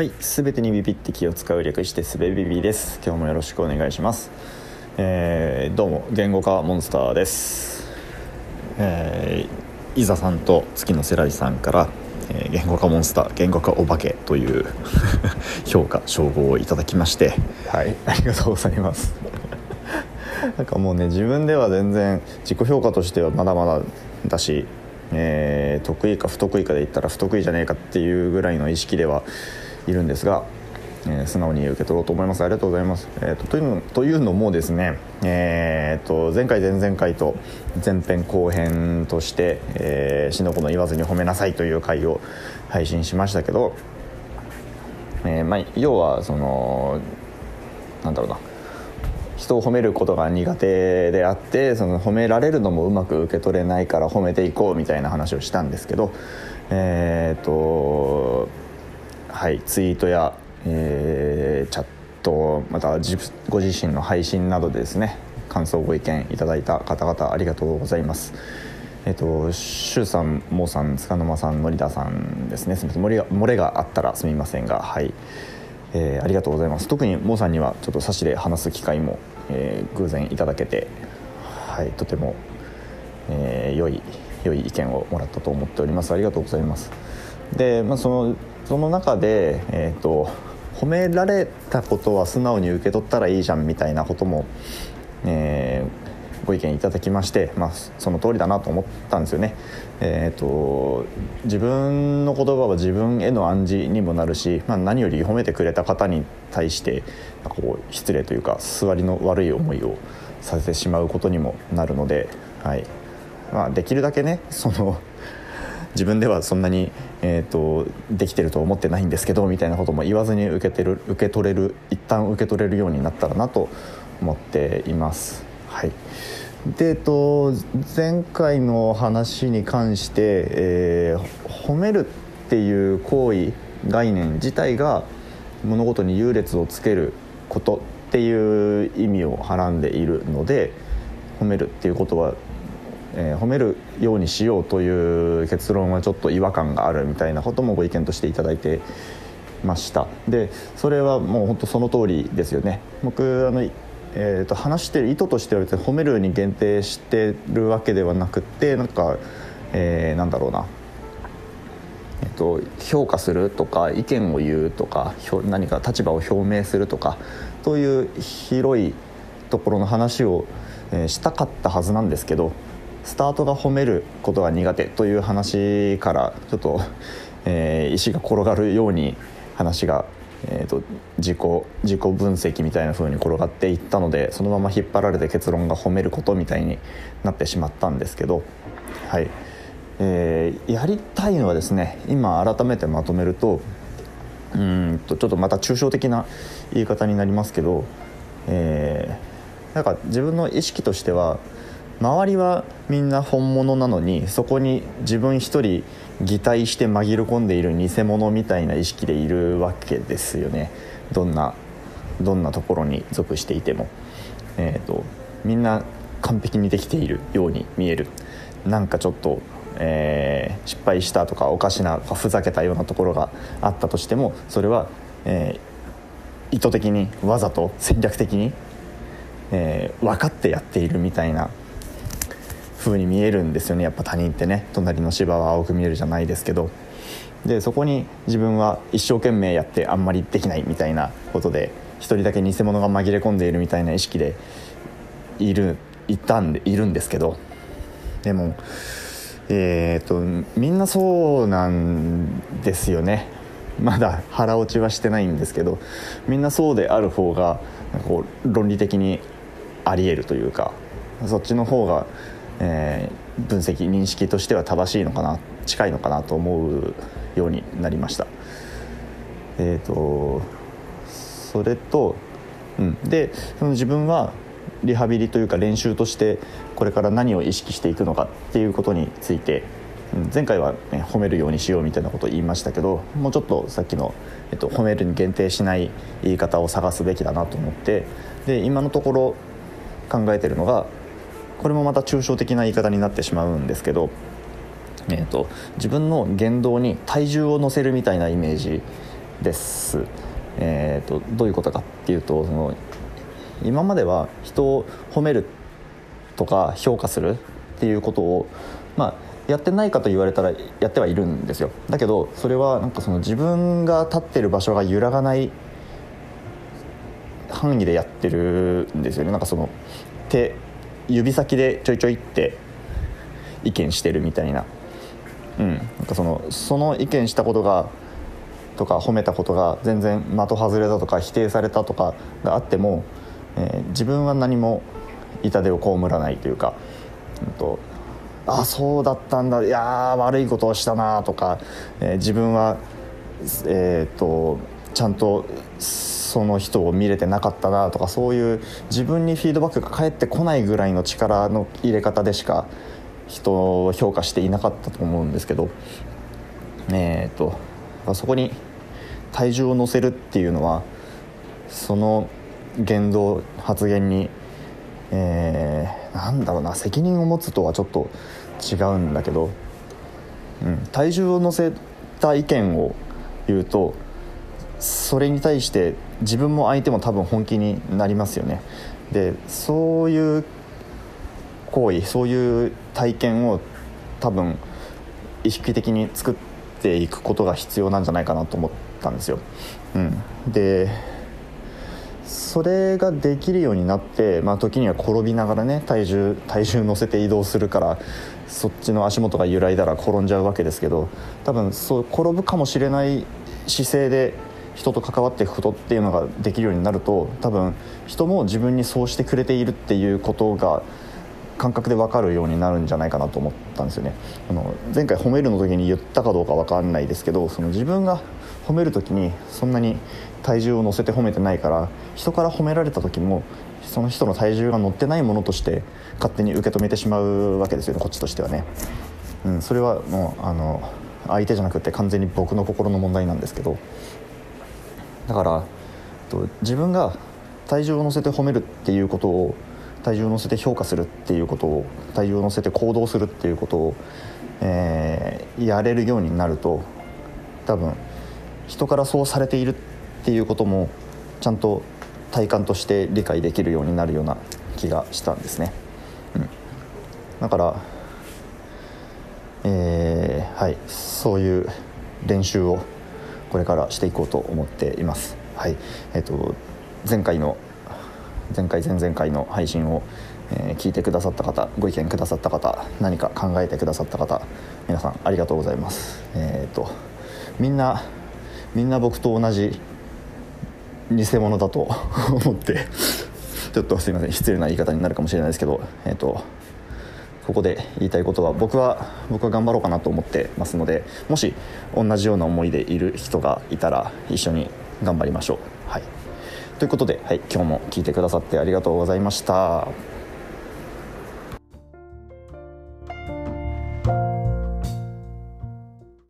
はい、すべてにビビって気を使う略してすべビビです。今日もよろしくお願いします。えーどうも言語化モンスターです。えー、伊沢さんと月のセラリさんから、えー言語化モンスター言語化お化けという 評価称号をいただきまして、はい、ありがとうございます。なんかもうね自分では全然自己評価としてはまだまだだし、えー得意か不得意かで言ったら不得意じゃねえかっていうぐらいの意識ではいるんですが、えー素直に受け取ろうと思います。ありがとうございます、えーとというのというのもですね、えーと前回前々回と前編後編として「えー、しのこの言わずに褒めなさい」という回を配信しましたけど、えーまあ、要はそのなんだろうな。人を褒めることが苦手であってその褒められるのもうまく受け取れないから褒めていこうみたいな話をしたんですけどえっ、とはいツイートや、えーチャットまたご自身の配信などでですね感想ご意見いただいた方々ありがとうございます。えっと、シュウさん、モーさん、塚沼さん、森田さんですね。すみません、漏れが漏れがあったらすみませんが、はい、えーありがとうございます。特にモーさんにはちょっと差しで話す機会も、えー偶然いただけて、はい、とても、えー良い良い意見をもらったと思っております。ありがとうございます。で、まあそのその中でえっ、と褒められたことは素直に受け取ったらいいじゃんみたいなことも、えーご意見いただきまして、まあ、その通りだなと思ったんですよね。えー、と自分の言葉は自分への暗示にもなるし、まあ、何より褒めてくれた方に対してこう失礼というか座りの悪い思いをさせてしまうことにもなるので、はいまあ、できるだけねその自分ではそんなに、えー、とできてると思ってないんですけどみたいなことも言わずに受けてる受け取れる一旦受け取れるようになったらなと思っています。はいでえっと、前回の話に関して、えー褒めるっていう行為概念自体が物事に優劣をつけることっていう意味をはらんでいるので褒めるっていうことはえー褒めるようにしようという結論はちょっと違和感があるみたいなこともご意見としていただいてました。でそれはもう本当その通りですよね。僕あの、えー、と話してる意図としては別に褒めるに限定してるわけではなくてなんか、えーなんだろうな。えっと、評価するとか意見を言うとか何か立場を表明するとかという広いところの話を、えーしたかったはずなんですけどスタートが褒めることが苦手という話からちょっと、えー石が転がるように話が、えー、と自己自己分析みたいな風に転がっていったのでそのまま引っ張られて結論が褒めることみたいになってしまったんですけどはい。えーやりたいのはですね今改めてまとめるとうんとちょっとまた抽象的な言い方になりますけど、えーなんか自分の意識としては周りはみんな本物なのにそこに自分一人擬態して紛れ込んでいる偽物みたいな意識でいるわけですよね。どんなどんなところに属していても、えー、とみんな完璧にできているように見える。なんかちょっと、えー失敗したとかおかしなふざけたようなところがあったとしてもそれは、えー意図的にわざと戦略的に、えー分かってやっているみたいな風に見えるんですよね。やっぱ他人ってね。隣の芝は青く見えるじゃないですけど。でそこに自分は一生懸命やってあんまりできないみたいなことで一人だけ偽物が紛れ込んでいるみたいな意識でいるいたんでいるんですけど。でもえー、とみんなそうなんですよね。まだ腹落ちはしてないんですけどみんなそうである方がこう論理的にありえるというかそっちの方が、えー分析認識としては正しいのかな近いのかなと思うようになりました。えー、とそれと、うん、でその自分はリハビリというか練習としてこれから何を意識していくのかっていうことについてうん前回は、ね、褒めるようにしようみたいなことを言いましたけどもうちょっとさっきの、えっと、褒めるに限定しない言い方を探すべきだなと思ってで今のところ考えてるのがこれもまた抽象的な言い方になってしまうんですけど、えー、と自分の言動に体重を乗せるみたいなイメージです。えーと、どういうことかっていうとその今までは人を褒めるとか評価するっていうことを、まあ、やってないかと言われたらやってはいるんですよだけどそれはなんかその自分が立ってる場所が揺らがない範囲でやってるんですよねなんかその手指先でちょいちょいって意見してるみたいな,、うん、なんかそのその意見したことがとか褒めたことが全然的外れだとか否定されたとかがあっても、えー、自分は何も痛手を被らないというか、うんと、ああそうだったんだ。いや悪いことをしたなとか、えー、自分は、えーとちゃんとその人を見れてなかったなとかそういう自分にフィードバックが返ってこないぐらいの力の入れ方でしか人を評価していなかったと思うんですけどえーと、とそこに体重を乗せるっていうのはその言動発言に、えー、なんだろうな責任を持つとはちょっと違うんだけど、うん、体重を乗せた意見を言うとそれに対して自分も相手も多分本気になりますよね。でそういう行為そういう体験を多分意識的に作っていくことが必要なんじゃないかなと思ったんですよ、うん、でそれができるようになって、まあ、時には転びながらね体重体重乗せて移動するからそっちの足元が揺らいだら転んじゃうわけですけど多分そう転ぶかもしれない姿勢で人と関わっていくことっていうのができるようになると多分人も自分にそうしてくれているっていうことが感覚で分かるようになるんじゃないかなと思ったんですよね。あの前回褒めるの時に言ったかどうか分かんないですけどその自分が褒める時にそんなに体重を乗せて褒めてないから人から褒められた時もその人の体重が乗ってないものとして勝手に受け止めてしまうわけですよねこっちとしてはね、うん、それはもうあの相手じゃなくて完全に僕の心の問題なんですけど。だから自分が体重を乗せて褒めるっていうことを体重を乗せて評価するっていうことを体重を乗せて行動するっていうことを、えー、やれるようになると多分人からそうされているっていうこともちゃんと体感として理解できるようになるような気がしたんですね。うん、だから、えー、はいそういう練習をこれからしていこうと思っています。はいえーと、前回の前回前々回の配信を、えー、聞いてくださった方ご意見くださった方何か考えてくださった方皆さんありがとうございます。えーと、みんなみんな僕と同じ偽物だと思ってちょっとすいません失礼な言い方になるかもしれないですけどえっ、ー、とここで言いたいことは僕は僕は頑張ろうかなと思ってますのでもし同じような思いでいる人がいたら一緒に頑張りましょう。はい、ということで、はい、今日も聞いてくださってありがとうございました。